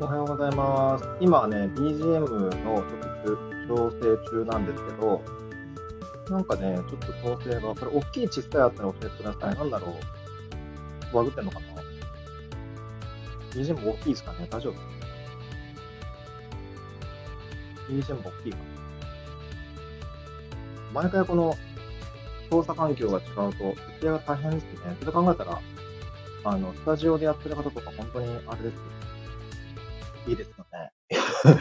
おはようございます。今はね、BGM の調整中なんですけど、なんかね、ちょっと調整が、これ大きい小さいあったら教えてください。なんだろう。バグってんのかな ?BGM 大きいですかね？大丈夫 ?BGM 大きいかな毎回この操作環境が違うと、設定が大変ですね。それ考えたら、あの、スタジオでやってる方とか本当にあれですよ。いいですよね。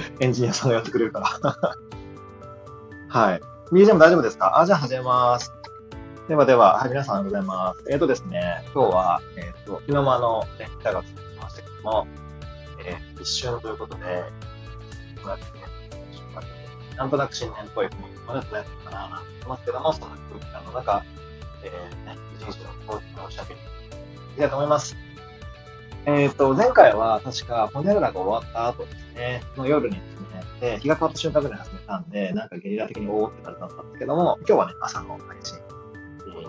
エンジニアさんがやってくれるから。はい。BGM 大丈夫ですか？あ、じゃあ始めます。ではでは、はい、皆さんおはようございます。えっ、ー、とですね、今日は、えっ、ー、と、昨日もあの、ね、北がついてましたけども、えー、一瞬ということで、こうやってね、なんとなく新年っぽい雰囲気もね、どうやったかなと思ってますけども、その空気感の中、えー、ね、一日のコーチのおしゃべり、いきたいと思います。えっ、ー、と、前回は確か、ホニャララが終わった後ですね、の夜にですね、で日が変わった瞬間ぐらい始めたんで、なんかゲリラ的におーって感じだったんですけども、今日はね、朝の配信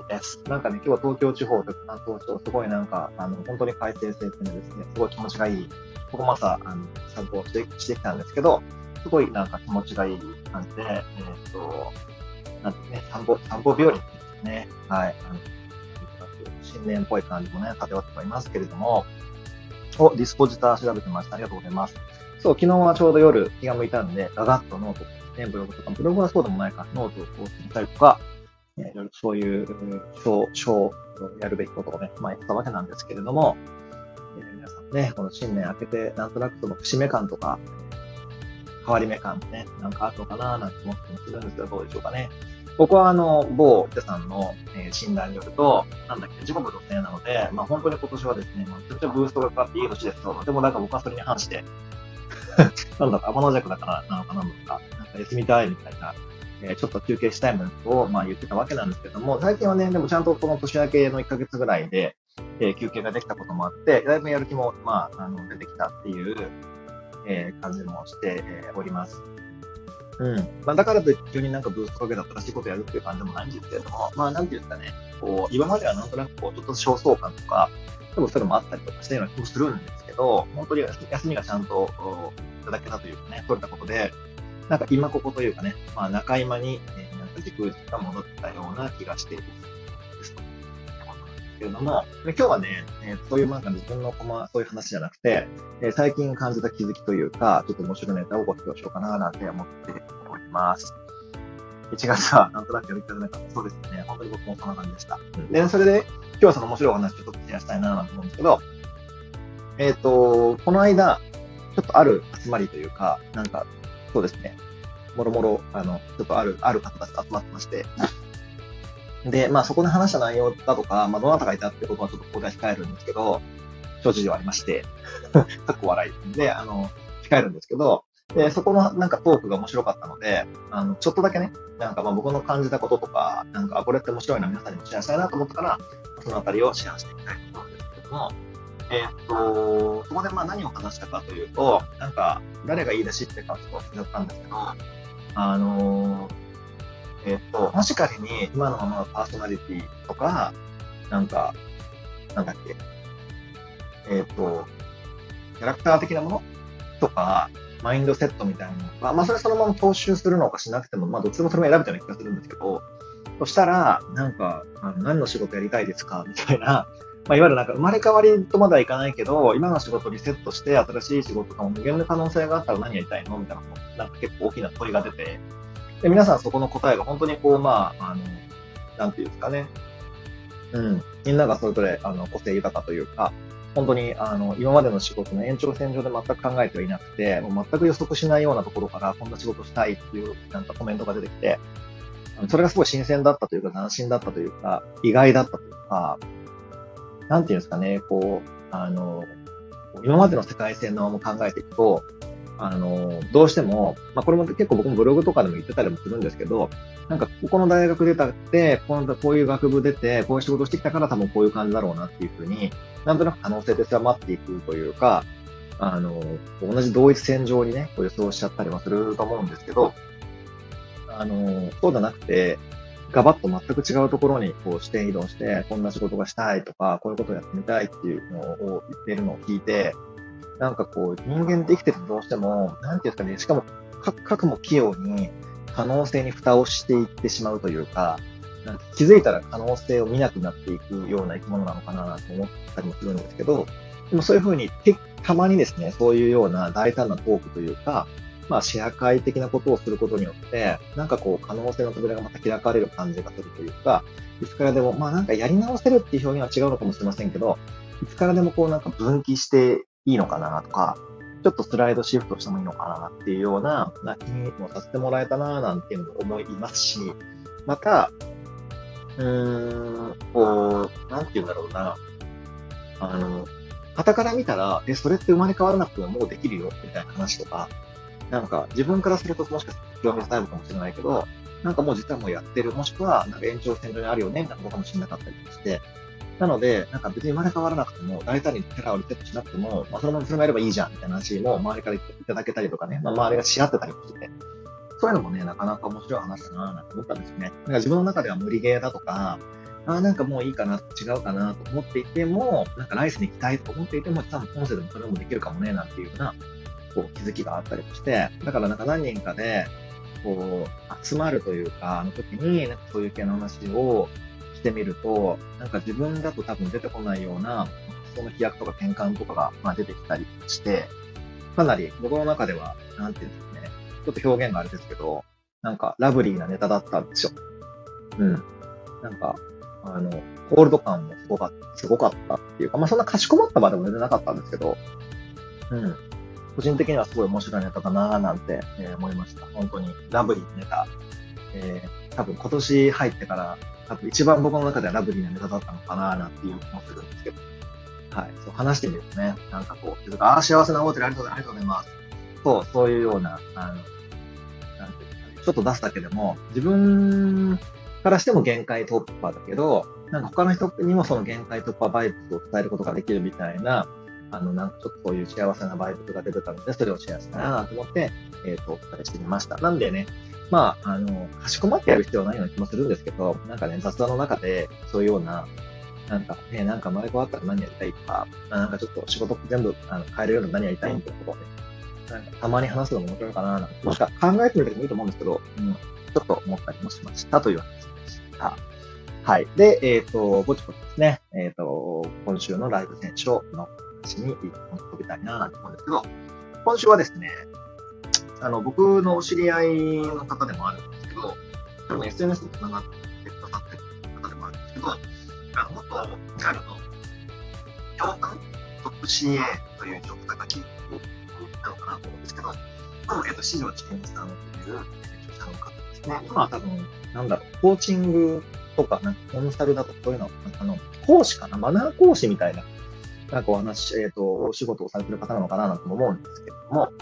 です。なんかね、今日は東京地方とか関東地方、すごいなんか、あの、本当に快晴晴天でですね、すごい気持ちがいい、ここも朝、あの、散歩してしてきたんですけど、すごいなんか気持ちがいい感じで、えっ、ー、と、なんてね、散歩、散歩日和ですね。はい。あの新年っぽい感じもね、漂ってはいますけれども、お、ディスポジター調べてました。ありがとうございます。そう、昨日はちょうど夜気が向いたんで、ガガッとノートですね、ブログとか、ブログはそうでもないか、ノートを更新したりとか、いろいろそういう、小、小、やるべきことをね、まあやったわけなんですけれども、えー、皆さんね、この新年明けて、なんとなくその節目感とか、変わり目感ね、なんかあるのかななんて思ってもするんですけど、どうでしょうかね。僕はあの、某板さんの、えー、診断によると、なんだっけ、時刻のせいなので、まあ本当に今年はですね、まあ、めちゃくちゃブーストがかかっていい年ですと、でもなんか僕はそれに反して、なんだか天の弱だからなのかなのか、なんか休みたいみたいな、えー、ちょっと休憩したいものを、まあ言ってたわけなんですけども、最近はね、でもちゃんとこの年明けの1ヶ月ぐらいで、えー、休憩ができたこともあって、だいぶやる気も、まあ、あの、出てきたっていう、えー、感じもして、おります。うん。まあ、だからといって急になんかブーストかけた新しいことやるっていう感じでもないんですけれども、まあ、なんていうんですかね、こう、今まではなんとなくこう、ちょっと焦燥感とか、多分それもあったりとかしたような気もするんですけど、本当に休みがちゃんといただけたというかね、取れたことで、なんか今ここというかね、まあ、中今に、えー、なんか時空が戻ったような気がしている。ですと。けれども、今日はね、えー、そういうなんか自分のコマ、そういう話じゃなくて、えー、最近感じた気づきというか、ちょっと面白いネタをご披露しようかななんて思っております。1月はなんとなくやりたくなかった。そうですね。本当に僕もそんな感じでした。で、それで、今日はその面白いお話ちょっとシェアしたいなと思うんですけど、えっ、ー、と、この間、ちょっとある集まりというか、なんか、そうですね。もろもろ、あの、ちょっとある、ある方たちと集まってまして、で、まあそこで話した内容だとか、まあどなたがいたってことはちょっとここで控えるんですけど、諸事情ありまして、かっこ笑い。で、あの、控えるんですけど、で、そこのなんかトークが面白かったので、あの、ちょっとだけね、なんかまあ僕の感じたこととか、なんかこれって面白いな、皆さんにもシェアしたいなと思ったから、そのあたりをシェアしていきたいと思うんですけども、えー、っと、そこでまあ何を話したかというと、なんか、誰が言い出しってかちょっと忘れちゃったんですけど、あのー、えー、っと、もし仮に今のままのパーソナリティとか、なんか、なんだっけ、えっと、キャラクター的なものとか、マインドセットみたいなのが、まあ、それそのまま踏襲するのかしなくても、まあ、どっちでもそれも選べたような気がするんですけど、そしたら、なんか、あの何の仕事やりたいですか？みたいな、まあ、いわゆるなんか生まれ変わりとまではいかないけど、今の仕事をリセットして、新しい仕事とかも無限の可能性があったら何やりたいの？みたいな、なんか結構大きな問いが出て、で、皆さんそこの答えが本当にこう、まあ、あの、なんていうんですかね。うん。みんながそれぞれ、あの、個性豊かというか、本当に、あの、今までの仕事の延長線上で全く考えてはいなくて、もう全く予測しないようなところから、こんな仕事したいっていう、なんかコメントが出てきて、それがすごい新鮮だったというか、斬新だったというか、意外だったというか、なんていうんですかね、こう、あの、今までの世界線のまま考えていくと、あの、どうしても、まあ、これも結構僕もブログとかでも言ってたりもするんですけど、なんか、ここの大学出たって、このこういう学部出て、こういう仕事してきたから多分こういう感じだろうなっていうふうに、なんとなく可能性で狭まっていくというか、あの、同じ同一線上にね、こう予想しちゃったりはすると思うんですけど、あの、そうじゃなくて、ガバッと全く違うところにこう視点移動して、こんな仕事がしたいとか、こういうことをやってみたいっていうのを言ってるのを聞いて、なんかこう、人間できてるとどうしても、なんていうんですかね、しかも、かくも器用に可能性に蓋をしていってしまうというか、なんか気づいたら可能性を見なくなっていくような生き物なのかなと思ったりもするんですけど、でもそういうふうに、たまにですね、そういうような大胆なトークというか、まあ、社会的なことをすることによって、なんかこう、可能性の扉がまた開かれる感じがするというか、いつからでも、まあなんかやり直せるっていう表現は違うのかもしれませんけど、いつからでもこうなんか分岐していいのかなとか、ちょっとスライドシフトしてもいいのかなっていうような、な気もさせてもらえたななんていうのも思いますし、また、うーん、こう、なんて言うんだろうな、あの、旗から見たら、え、それって生まれ変わらなくてももうできるよ、みたいな話とか、なんか自分からするともしかしたら興味スタイルかもしれないけど、なんかもう実はもうやってる、もしくはなんか延長線上にあるよね、みたいなことかもしれなかったりして、なので、なんか別に生まれ変わらなくても、大胆にキャラをリセットしなくても、まあそのままそれもやればいいじゃん、みたいな話も周りからいただけたりとかね、まあ周りがし合ってたりもして、そういうのもね、なかなか面白い話だなぁ、と思ったんですよね。なんか自分の中では無理ゲーだとか、ああ、なんかもういいかな、違うかなと思っていても、なんかライスに行きたいと思っていても、多分音声でもそれもできるかもね、なんていうような、こう気づきがあったりもして、だからなんか何人かで、こう、集まるというか、あの時に、なんかそういう系の話をしてみると、なんか自分だと多分出てこないような、その飛躍とか転換とかが、まあ、出てきたりして、かなり僕の中では、なんていうんですかね、ちょっと表現があれですけど、なんかラブリーなネタだったんですよ。うん。なんか、あの、ホールド感もすごかった、すごかったっていうか、まあそんなかしこまった場でも全然なかったんですけど、うん。個人的にはすごい面白いネタだなぁなんて、えー、思いました。本当にラブリーなネタ。えー、多分今年入ってから、多分一番僕の中ではラブリーなネタだったのかななんていう気もするんですけど。はい。そう話してみるとね、なんかこう、ああ、幸せな思ってありがとうございます。そう、そういうような、あの、なんていうか、ちょっと出すだけでも、自分からしても限界突破だけど、なんか他の人にもその限界突破バイブスを伝えることができるみたいな、あの、なんかちょっとそういう幸せなバイブスが出てたので、それをシェアしたいなと思って、えっ、ー、と、お伝えしてみました。なんでね、まあ、あの、かしこまってやる必要はないような気もするんですけど、なんかね、雑談の中で、そういうような、なんか、ね、なんか生まれ変わったら何やりたいとか、なんかちょっと仕事全部あの変えれるの何やりたいみたいなことをね、なんかたまに話すのも面白いかな、もしくは考えてみるともいいと思うんですけど、うん、ちょっと思ったりもしましたという話でした。はい。で、えっ、ー、と、ぼちぼちですね、えっ、ー、と、今週のライブ選手の話に飛びたいなと思うんですけど、今週はですね、あの、僕のお知り合いの方でもあるんですけど、多分 SNS に繋がってくださってる方でもあるんですけど、元 JAL の教官トップ CA という職高きなのかなと思うんですけど、えっと、四条千恵さんという著者の方ですね。今は多分、なんだろう、コーチングとか、なんかコンサルだとそういうの、あの、講師かなマナー講師みたいななんかお話、えっ、ー、と、お仕事をされてる方なのかななんて思うんですけれども、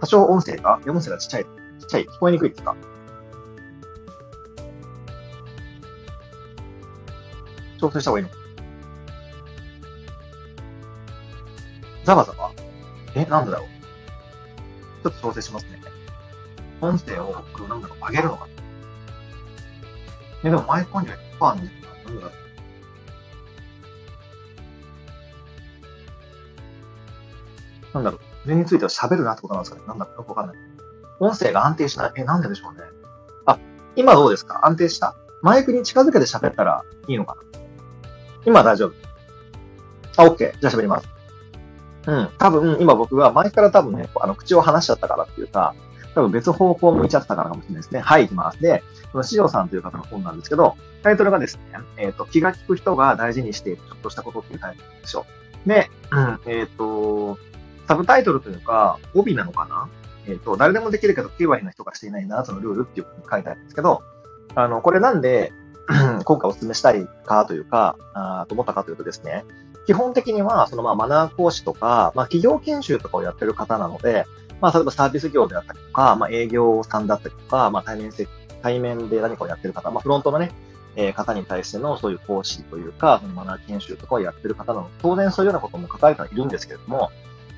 多少音声が、音声がちっちゃい、ちっちゃい、聞こえにくいですか？調整した方がいいの？ざわざわえ、なんでだろう？ちょっと調整しますね。音声を、なんだろう、上げるのかえ、でもマイコンには1%なんですななんだろう、それについては喋るなってことなんですかね？なんだろう、よくわかんない。音声が安定しない？え、なんででしょうね？あ、今どうですか？安定した？マイクに近づけて喋ったらいいのかな？今大丈夫。あ、OK。じゃあ喋ります。うん。多分、今僕は前から多分ね、あの、口を離しちゃったからっていうか、多分別方向向いちゃったからかもしれないですね。はい、行きます。で、この四条さんという方の本なんですけど、タイトルがですね、えっ、ー、と、気が利く人が大事にしているちょっとしたことっていうタイトルでしょ。で、うん、えっ、ー、と、サブタイトルというか、帯なのかな？えっ、ー、と、誰でもできるけど9割の人がしていない7つのルールっていうふうに書いてあるんですけど、あの、これなんで 今回お勧めしたいかというか、あと思ったかというとですね、基本的には、そのまあマナー講師とか、まあ企業研修とかをやってる方なので、まあ例えばサービス業であったりとか、まあ営業さんだったりとか、まあ対面せ、対面で何かをやってる方、まあフロントのね、えー、方に対してのそういう講師というか、そのマナー研修とかをやってる方なので、当然そういうようなことも書かれてはいるんですけれども、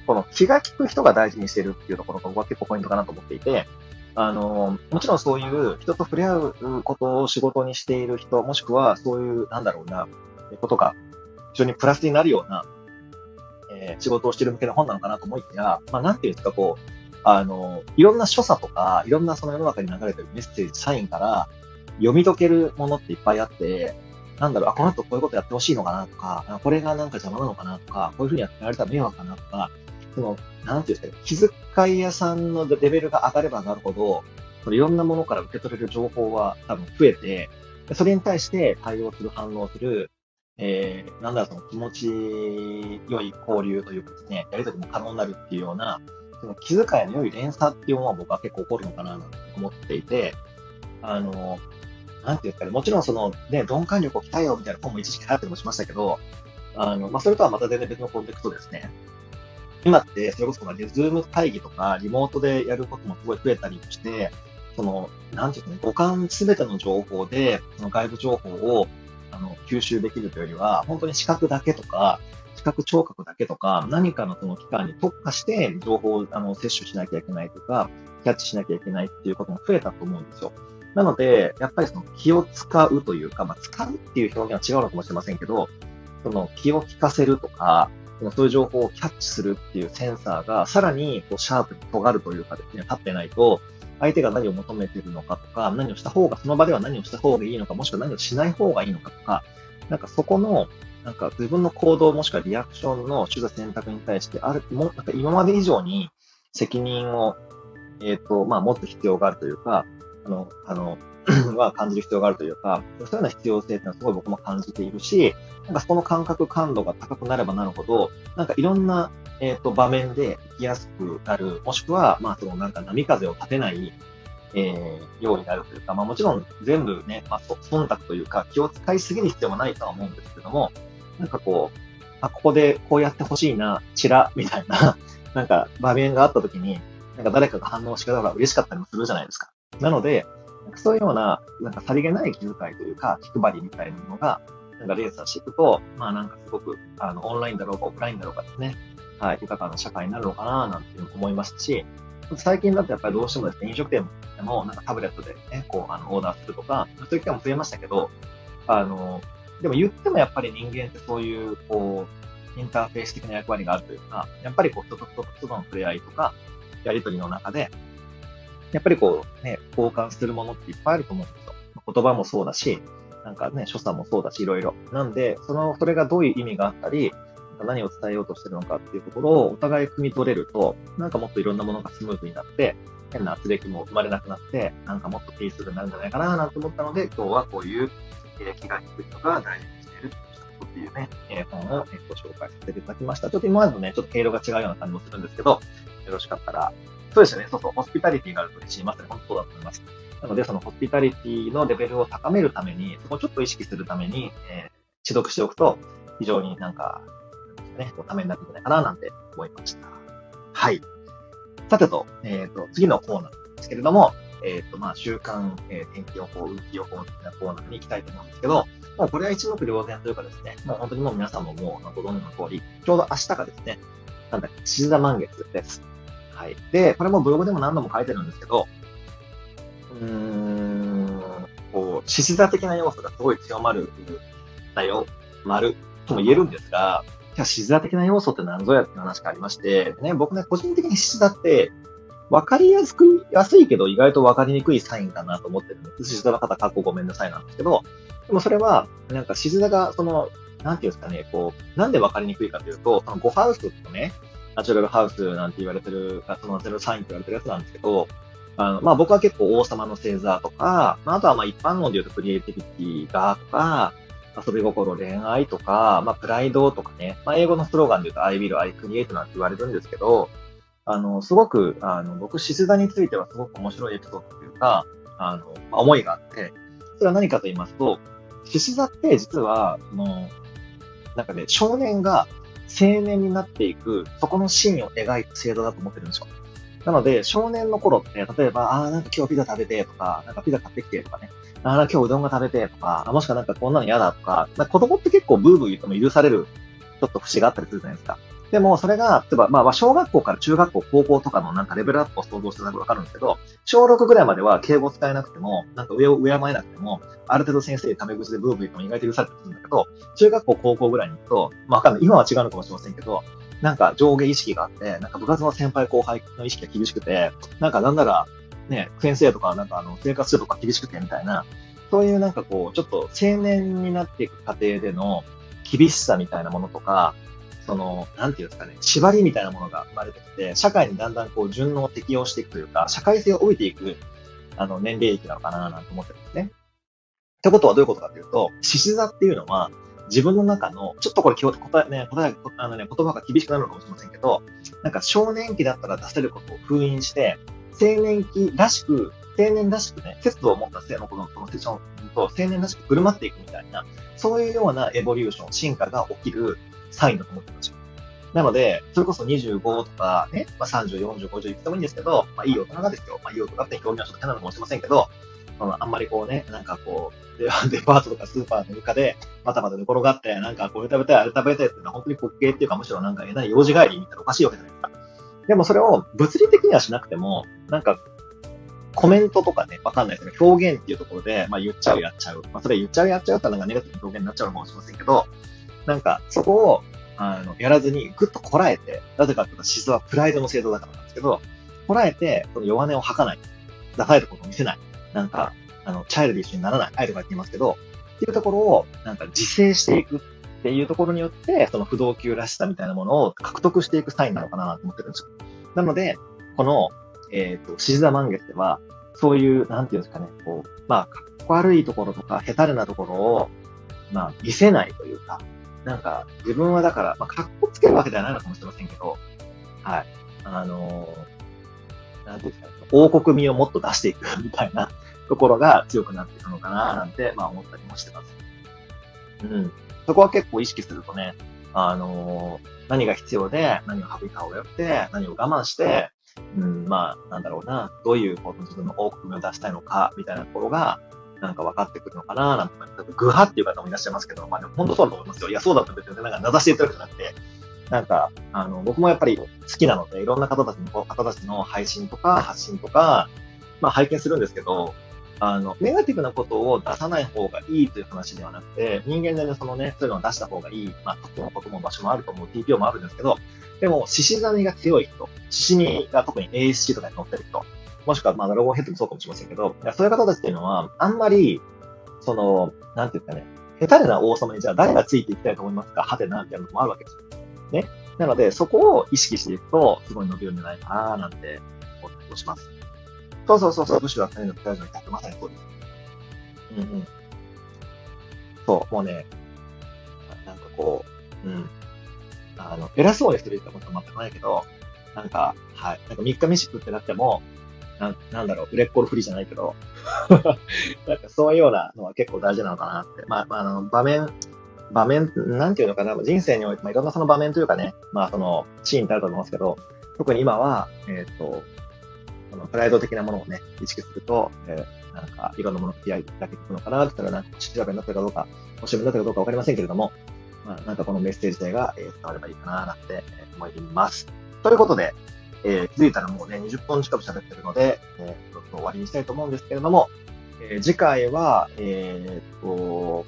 この気が利く人が大事にしてるっていうところが僕は結構ポイントかなと思っていて、あの、もちろんそういう人と触れ合うことを仕事にしている人、もしくはそういう、なんだろうな、ことが非常にプラスになるような、えー、仕事をしてる向けの本なのかなと思いきや、まあ、なんていうんですか、こう、あの、いろんな所作とか、いろんなその世の中に流れてるメッセージ、サインから読み解けるものっていっぱいあって、なんだろう、あ、この人こういうことやってほしいのかなとか、これがなんか邪魔なのかなとか、こういうふうにやってられたら迷惑かなとか、その、なんていうんですか、気遣い屋さんのレベルが上がれば上がるほど、そのいろんなものから受け取れる情報は多分増えて、それに対して対応する、反応する、えー、なんだろう、その気持ち良い交流というかですね、やりとりも可能になるっていうような、その気遣いの良い連鎖っていうものは僕は結構起こるのかなと思っていて、あの、なんていうかね、もちろんそのね、鈍感力を鍛えようみたいな本も一時期流行ったりもしましたけど、あの、まあ、それとはまた全然別のコンテクストですね。今って、それこそ、ね、ズーム会議とか、リモートでやることもすごい増えたりして、その、なんていうかね、五感すべての情報で、その外部情報を、あの、吸収できるというよりは、本当に視覚だけとか、視覚聴覚だけとか、何かのその機関に特化して情報をあの摂取しなきゃいけないとか、キャッチしなきゃいけないっていうことも増えたと思うんですよ。なので、やっぱりその気を使うというか、まあ、使うっていう表現は違うのかもしれませんけど、その気を利かせるとか、そういう情報をキャッチするっていうセンサーが、さらにこうシャープに尖るというかですね、立ってないと、相手が何を求めているのかとか、何をした方が、その場では何をした方がいいのか、もしくは何をしない方がいいのかとか、なんかそこの、なんか自分の行動もしくはリアクションの手段選択に対して、ある、も、なんか今まで以上に責任を、えっ、ー、と、まあ、持つ必要があるというか、あの、あの、は感じる必要があるというか、そういうような必要性っていうのはすごい僕も感じているし、なんかその感覚感度が高くなればなるほど、なんかいろんな、えっ、ー、と、場面で生きやすくなる、もしくは、まあそのなんか波風を立てない、えー、ようになるというか、まあもちろん全部ね、まあ忖度というか気を使いすぎる必要もないとは思うんですけども、なんかこう、あ、ここでこうやってほしいな、チラ、みたいな、なんか場面があった時に、なんか誰かが反応してた方が嬉しかったりもするじゃないですか。なので、そういうような、なんかさりげない気遣いというか、気配りみたいなものが、なんかレースしていくと、まあなんかすごく、あの、オンラインだろうかオフラインだろうかですね、はい、豊かな社会になるのかな、なんていう思いますし、最近だとやっぱりどうしてもですね、飲食店でもなんかタブレットでね、こう、あの、オーダーするとか、そういう機会も増えましたけど、あの、でも言ってもやっぱり人間ってそういう、こう、インターフェース的な役割があるというか、やっぱりこう、人と人と人との触れ合いとか、やりとりの中で、やっぱりこう、ね、交換するものっていっぱいあると思うんですよ。言葉もそうだし、なんかね、所作もそうだし、いろいろ。なんで、その、それがどういう意味があったり、何を伝えようとしてるのかっていうところをお互い汲み取れると、なんかもっといろんなものがスムーズになって、変な圧力も生まれなくなって、なんかもっとピースフになるんじゃないかななんて思ったので、今日はこういう気が低いのが大事にしているっていうね、え本をご紹介させていただきました。ちょっと今までとね、ちょっと経路が違うような感じもするんですけど、よろしかったらそうですよね。そうそう。ホスピタリティがあると嬉しい。まさに本当だと思います。なので、そのホスピタリティのレベルを高めるために、そこをちょっと意識するために、えー、知読しておくと、非常になんか、ね、こうためになるんじゃないかな、なんて思いました。はい。さてと、えっ、ー、と、次のコーナーですけれども、えっ、ー、と、まあ、週間、えー、天気予報、雨季予報的なコーナーに行きたいと思うんですけど、もうこれは一目瞭然というかですね、もう本当にもう皆さんももうご存知の通り、ちょうど明日がですね、なんだっけ、獅子座満月です。はい。で、これもブログでも何度も書いてるんですけど、うーん、こう、獅子座的な要素がすごい強まるだよ、丸とも言えるんですが、じゃあ獅子座的な要素って何ぞやって話がありまして、ね、僕ね、個人的に獅子座って、わかりやすく、安いけど意外とわかりにくいサインかなと思ってるんです。獅子座の方、かっこごめんなさいなんですけど、でもそれは、なんか獅子座が、その、なんていうんですかね、こう、なんでわかりにくいかというと、その5ハウスとね、ナチュラルハウスなんて言われてる、その0サインって言われてるやつなんですけど、あの、まあ、僕は結構王様の星座とか、まあ、あとはまあ一般論で言うとクリエイティビティがとか、遊び心、恋愛とか、まあ、プライドとかね、まあ、英語のスローガンで言うと I will, I create なんて言われるんですけど、あの、すごく、あの、僕、シス座についてはすごく面白いエピソードというか、あの、まあ、思いがあって、それは何かと言いますと、獅子座って実は、その、なんかね、少年が青年になっていく、そこのシーンを描いた制度だと思ってるんですよ。なので、少年の頃って、例えば、ああ、なんか今日ピザ食べてとか、なんかピザ買ってきてとかね、ああ、今日うどんが食べてとか、もしくはなんかこんなの嫌だとか、か子供って結構ブーブー言っても許される、ちょっと節があったりするじゃないですか。でも、それが、例えば、まあ、小学校から中学校、高校とかのなんかレベルアップを想像してたらわかるんですけど、小6ぐらいまでは敬語使えなくても、なんか上を敬えなくても、ある程度先生タメ口でブーブー言っても意外と許されてるんだけど、中学校、高校ぐらいに行くと、まあ、わかんない。今は違うのかもしれませんけど、なんか上下意識があって、なんか部活の先輩後輩の意識が厳しくて、なんかなんなら、ね、先生とか、なんかあの、生活するとか厳しくてみたいな、そういうなんかこう、ちょっと青年になっていく過程での厳しさみたいなものとか、その、なんていうんですかね、縛りみたいなものが生まれてきて、社会にだんだんこう順応適応していくというか、社会性を帯びていく、あの、年齢域なのかななんて思ってるんですね。ってことはどういうことかというと、獅子座っていうのは、自分の中の、ちょっとこれ答え、ね、答え、あのね、言葉が厳しくなるのかもしれませんけど、なんか少年期だったら出せることを封印して、青年期らしく、青年らしくね、節度を持った性のこの、このセッションと青年らしく振る舞っていくみたいな、そういうようなエボリューション、進化が起きるサインだと思ってますよ。なので、それこそ25とかね、まあ、30、40、50いってもいいんですけど、まあいい大人がですよ。まあいい大人って表現はちょっと変なのかもしれませんけど、あんまりこうね、なんかこう、デパートとかスーパーの床で、またまた寝転がって、なんかこれ食べたい、あれ食べたいっていうのは本当に滑稽っていうか、むしろなんかえない用事帰りみたいなおかしいわけじゃないですか。でもそれを物理的にはしなくても、なんか、コメントとかね、わかんないですけど、表現っていうところで、まあ言っちゃう、やっちゃう。まあそれ言っちゃう、やっちゃうってなんかネガティブな表現になっちゃうのかもしれませんけど、なんか、そこを、あの、やらずにぐっとこらえて、なぜかっていうと、シスはプライドの制度だからなんですけど、こらえて、その弱音を吐かない。ダサいところを見せない。なんか、あの、チャイルディッシュにならない。アイドルが言ってますけど、っていうところを、なんか自制していくっていうところによって、その不動級らしさみたいなものを獲得していくサインなのかなと思ってるんですよ。なので、この、えっ、ー、と、獅子座満月では、そういう、なんていうんですかね、こう、まあ、かっこ悪いところとか、下手なところを、まあ、見せないというか、なんか、自分はだから、まあ、かっこつけるわけではないのかもしれませんけど、はい。あのー、なんていうんですか、王国味をもっと出していくみたいな ところが強くなっていくのかななんて、まあ思ったりもしてます。うん。そこは結構意識するとね、あのー、何が必要で、何を省いた方がよくて、何を我慢して、うん、まあ、なんだろうな、どういうこの自分の多くを出したいのか、みたいなところが、なんか分かってくるのかななんて、グハっていう方もいらっしゃいますけど、まあでも本当そうだと思いますよ。いや、そうだったんですよね。なんか名指しで言ってるじゃなくて、なんか、あの、僕もやっぱり好きなので、いろんな方たちの、方たちの配信とか発信とか、まあ拝見するんですけど、あの、ネガティブなことを出さない方がいいという話ではなくて、人間でそのね、そういうのを出した方がいい、まあ、特のことも場所もあると思う、TPO もあるんですけど、でも、獅子座が強い人、獅子身が特に ASC とかに乗ってる人、もしくは、まあ、ドラゴンヘッドもそうかもしれませんけど、そういう方たちっていうのは、あんまり、その、なんて言うかね、下手な王様にじゃあ誰がついていきたいと思いますか？はてな、みたいなのもあるわけですよ。ね？なので、そこを意識していくと、すごい伸びるんじゃないかな、なんて思ったりします。そうそうそうそう、武士は金の使いのにってまさにそうです。うんうん。そう、もうね、なんかこう、うん。あの、偉そうにするってことは全くないけど、なんか、はい。なんか3日飯食ってなくても、なん、なんだろう、売れっ子のふりじゃないけど、なんかそういうようなのは結構大事なのかなって。まあ、まあ、あの、場面、場面、なんていうのかな、人生において、まあ、いろんなその場面というかね、まあ、その、シーンってあると思いますけど、特に今は、えっ、ー、と、そのプライド的なものをね、意識すると、えー、なんか、いろんなものが開いていくのかなって言ったら、なんか、調べになったかどうか、おしめになったかどうかわかりませんけれども、まあ、なんかこのメッセージ性が、えー、伝わればいいかな、なんて思います。ということで、えー、気づいたらもうね、20分近く喋ってるので、えー、ちょっと終わりにしたいと思うんですけれども、えー、次回は、えー、っと、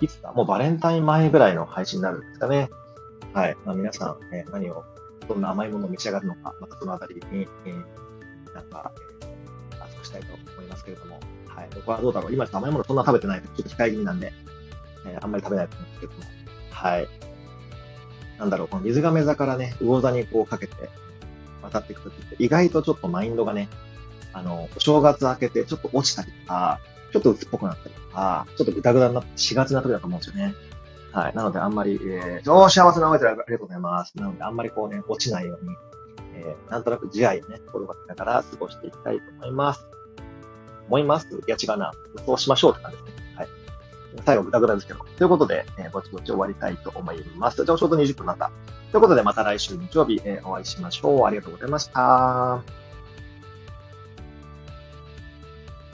いつか、もうバレンタイン前ぐらいの配信になるんですかね。はい。まあ、皆さん、えー、何を、どんな甘いものを召し上がるのか、またそのあたりに、えー、なんか、熱くしたいと思いますけれども、はい。僕はどうだろう？今甘いものそんな食べてないと、ちょっと控え気味なんで、えー、あんまり食べないと思うんですけども、はい。なんだろう、この水亀座からね、魚座にこうかけて渡っていくときって、意外とちょっとマインドがね、あの、お正月明けてちょっと落ちたりとか、ちょっと鬱っぽくなったりとか、ちょっとぐだぐだになって4月な時だと思うんですよね。はい。なのであんまり、えー、超幸せな思いでありがとうございます。なのであんまりこうね、落ちないように、えー、なんとなく自愛をね、心がけながら過ごしていきたいと思います。思います？いや違うな。そうしましょうって感じですね。最後ぐだぐだですけど。ということで、えー、ぼちぼち終わりたいと思います。じゃあちょうど20分になった。ということでまた来週日曜日、えー、お会いしましょう。ありがとうございました。